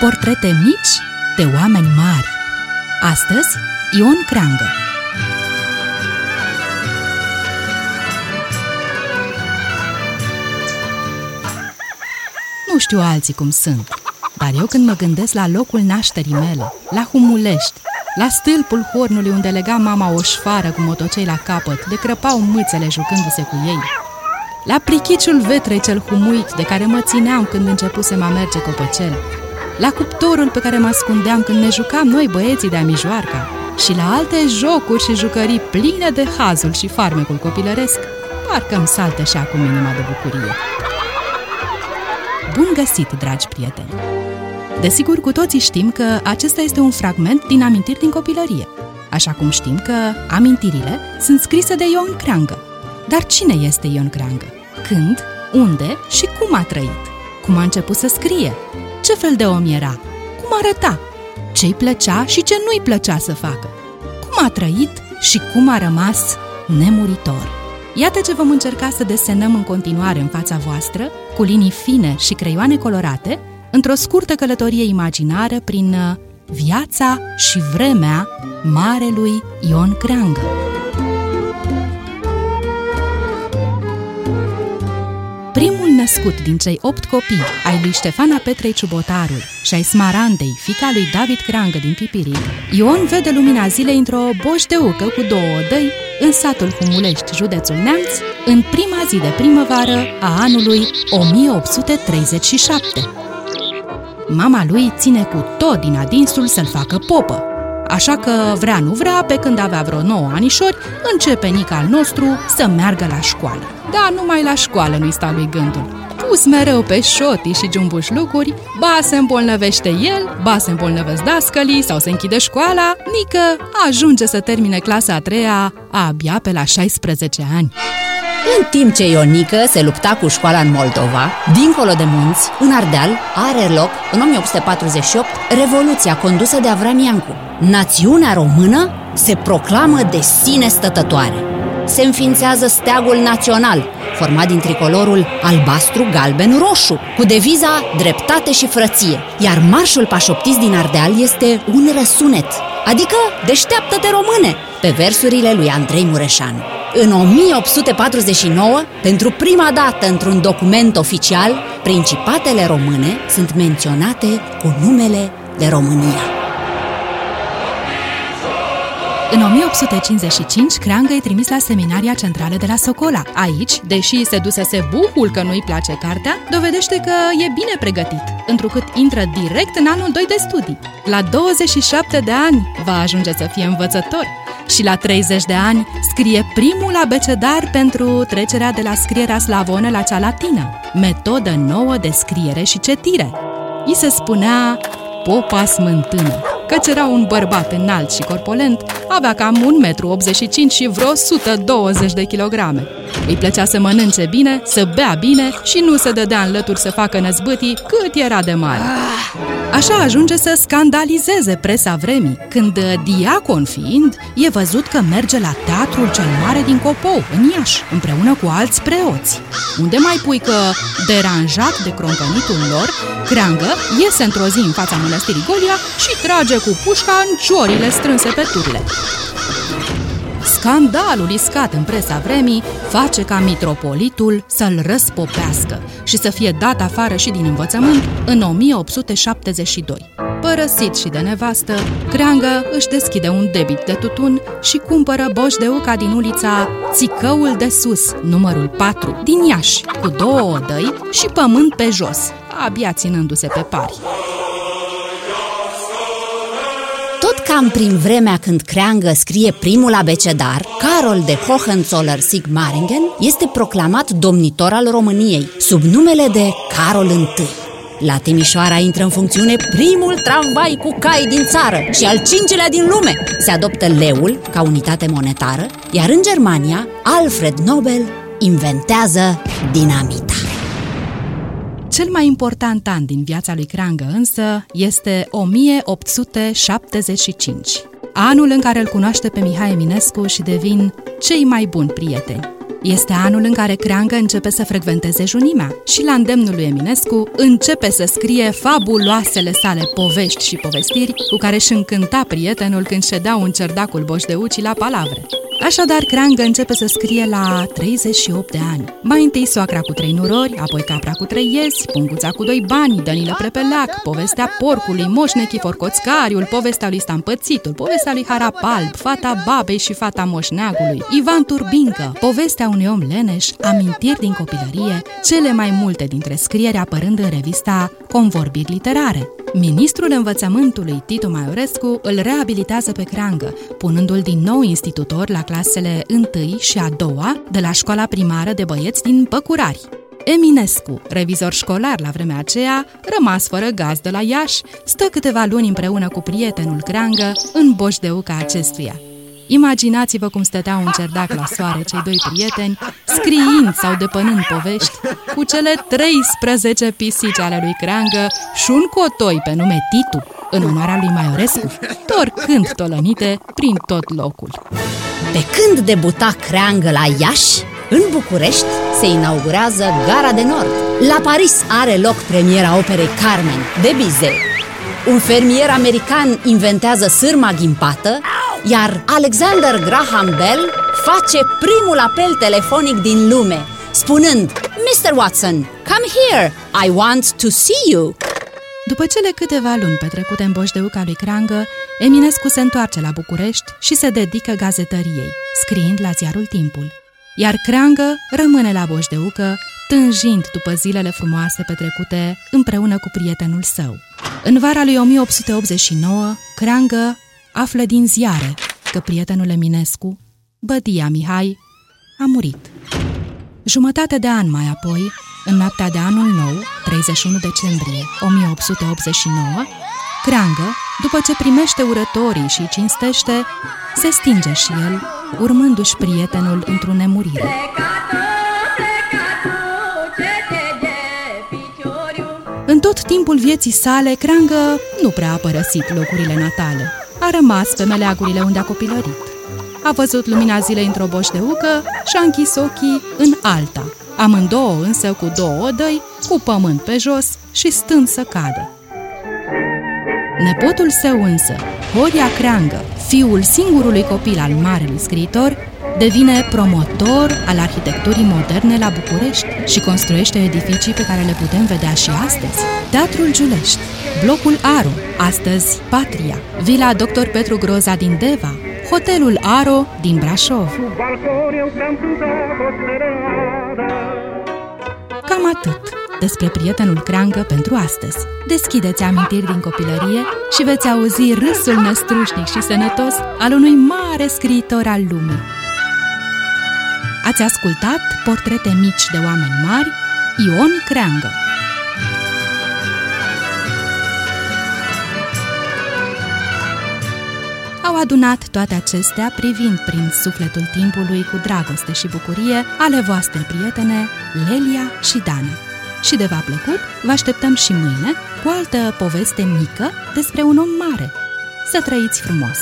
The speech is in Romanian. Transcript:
Portrete mici de oameni mari. Astăzi, Ion Creangă. Nu știu alții cum sunt, dar eu când mă gândesc la locul nașterii mele, la Humulești, la stâlpul hornului unde lega mama o șfară cu motocei la capăt, de crăpau mâțele jucându-se cu ei, la plichiciul vetrei cel humuit de care mă țineam când începusem a merge copăcel, la cuptorul pe care mă ascundeam când ne jucam noi băieții de amijoarca și la alte jocuri și jucării pline de hazul și farmecul copilăresc, parcă îmi saltă și acum inima de bucurie. Bun găsit, dragi prieteni! Desigur, cu toții știm că acesta este un fragment din amintiri din copilărie, așa cum știm că amintirile sunt scrise de Ion Creangă. Dar cine este Ion Creangă? Când, unde și cum a trăit? Cum a început să scrie? Ce fel de om era? Cum arăta? Ce-i plăcea și ce nu-i plăcea să facă? Cum a trăit și cum a rămas nemuritor? Iată ce vom încerca să desenăm în continuare în fața voastră, cu linii fine și creioane colorate, într-o scurtă călătorie imaginară prin uh, viața și vremea marelui Ion Creangă. Născut din cei opt copii ai lui Ștefana Petrei Ciubotarul și ai Smarandei, fica lui David Creangă din Pipiric, Ion vede lumina zilei într-o boșteucă cu două odăi în satul Humulești, județul Neamț, în prima zi de primăvară a anului 1837. Mama lui ține cu tot din adinsul să-l facă popă, Așa că vrea nu vrea, pe când avea vreo 9 anișori, începe Nica al nostru să meargă la școală. Dar numai la școală nu-i sta lui gândul. Pus mereu pe șoti și jumbuș lucruri, ba se îmbolnăvește el, ba se îmbolnăvesc dascălii sau se închide școala, Nică ajunge să termine clasa a treia abia pe la 16 ani. În timp ce Ionică se lupta cu școala în Moldova, dincolo de munți, în Ardeal, are loc, în 1848, Revoluția condusă de Avram Iancu. Națiunea română se proclamă de sine stătătoare. Se înființează steagul național, format din tricolorul albastru, galben, roșu, cu deviza dreptate și frăție. Iar marșul pașoptist din Ardeal este un răsunet, adică deșteaptă-te române, pe versurile lui Andrei Mureșanu. În 1849, pentru prima dată într-un document oficial, principatele române sunt menționate cu numele de România. În 1855, Creangă e trimis la seminaria centrală de la Socola. Aici, deși se dusese buhul că nu-i place cartea, dovedește că e bine pregătit, întrucât intră direct în anul 2 de studii. La 27 de ani va ajunge să fie învățător și la 30 de ani scrie primul abecedar pentru trecerea de la scrierea slavonă la cea latină, metodă nouă de scriere și citire. I se spunea popa smântână, căci era un bărbat înalt și corpolent, avea cam 1,85 m și vreo 120 de kilograme. Îi plăcea să mănânce bine, să bea bine și nu se dădea în lături să facă năzbâtii cât era de mare. Așa ajunge să scandalizeze presa vremii, când, diacon fiind, e văzut că merge la teatrul cel mare din Copou, în Iași, împreună cu alți preoți. Unde mai pui că, deranjat de croncănitul lor, Creangă iese într-o zi în fața mănăstirii Golia și trage cu pușca în ciorile strânse pe turle. Scandalul iscat în presa vremii face ca mitropolitul să-l răspopească și să fie dat afară și din învățământ în 1872. Părăsit și de nevastă, Creangă își deschide un debit de tutun și cumpără boș de uca din ulița Țicăul de Sus, numărul 4, din Iași, cu două odăi și pământ pe jos, abia ținându-se pe pari. Cam prin vremea când Creangă scrie primul abecedar, Carol de Hohenzoller Sigmaringen este proclamat domnitor al României, sub numele de Carol I. La Timișoara intră în funcțiune primul tramvai cu cai din țară și al cincilea din lume. Se adoptă leul ca unitate monetară, iar în Germania, Alfred Nobel inventează dinamita. Cel mai important an din viața lui Creangă însă este 1875, anul în care îl cunoaște pe Mihai Eminescu și devin cei mai buni prieteni. Este anul în care Creangă începe să frecventeze junimea și la îndemnul lui Eminescu începe să scrie fabuloasele sale povești și povestiri cu care își încânta prietenul când ședea un cerdacul boșdeucii la palavre. Așadar, Creangă începe să scrie la 38 de ani. Mai întâi soacra cu trei nurori, apoi capra cu trei iesi, punguța cu doi bani, Danilă Prepeleac, povestea porcului, moșnechi forcoțcariul, povestea lui Stampățitul, povestea lui Harapalb, fata babei și fata moșneagului, Ivan Turbincă, povestea unui om leneș, amintiri din copilărie, cele mai multe dintre scrieri apărând în revista Convorbiri Literare. Ministrul învățământului Titu Maiorescu îl reabilitează pe creangă, punându-l din nou institutor la clasele 1 și a doua de la școala primară de băieți din Păcurari. Eminescu, revizor școlar la vremea aceea, rămas fără gaz de la Iași, stă câteva luni împreună cu prietenul Creangă în boșdeuca acestuia. Imaginați-vă cum stăteau un cerdac la soare cei doi prieteni, scriind sau depănând povești, cu cele 13 pisici ale lui Creangă și un cotoi pe nume Titu, în onoarea lui Maiorescu, torcând tolănite prin tot locul. Pe când debuta Creangă la Iași, în București se inaugurează Gara de Nord. La Paris are loc premiera operei Carmen de Bizet. Un fermier american inventează sârma ghimpată, iar Alexander Graham Bell face primul apel telefonic din lume, spunând Mr. Watson, come here, I want to see you. După cele câteva luni petrecute în Boșdeuca lui Crangă, Eminescu se întoarce la București și se dedică gazetăriei, scriind la ziarul Timpul. Iar Creangă rămâne la Boșdeucă, tânjind după zilele frumoase petrecute împreună cu prietenul său. În vara lui 1889, Creangă află din ziare că prietenul Eminescu, Bădia Mihai, a murit. Jumătate de an mai apoi, în noaptea de anul nou, 31 decembrie 1889, Creangă, după ce primește urătorii și cinstește, se stinge și el, urmându-și prietenul într-o nemurire. În tot timpul vieții sale, Creangă nu prea a părăsit locurile natale. A rămas pe meleagurile unde a copilărit. A văzut lumina zilei într-o boșteucă și a închis ochii în alta, amândouă însă cu două odăi, cu pământ pe jos și stând să cadă. Nepotul său însă, Horia Creangă, fiul singurului copil al marelui scriitor, devine promotor al arhitecturii moderne la București și construiește edificii pe care le putem vedea și astăzi. Teatrul Giulești, Blocul Aro, astăzi Patria, Vila Dr. Petru Groza din Deva, Hotelul Aro din Brașov. Cam atât despre prietenul Creangă pentru astăzi. Deschideți amintiri din copilărie și veți auzi râsul năstrușnic și sănătos al unui mare scriitor al lumii. Ați ascultat portrete mici de oameni mari, Ion Creangă. Au adunat toate acestea privind prin sufletul timpului cu dragoste și bucurie ale voastre prietene Lelia și Dana. Și de v-a plăcut, vă așteptăm și mâine cu altă poveste mică despre un om mare. Să trăiți frumos!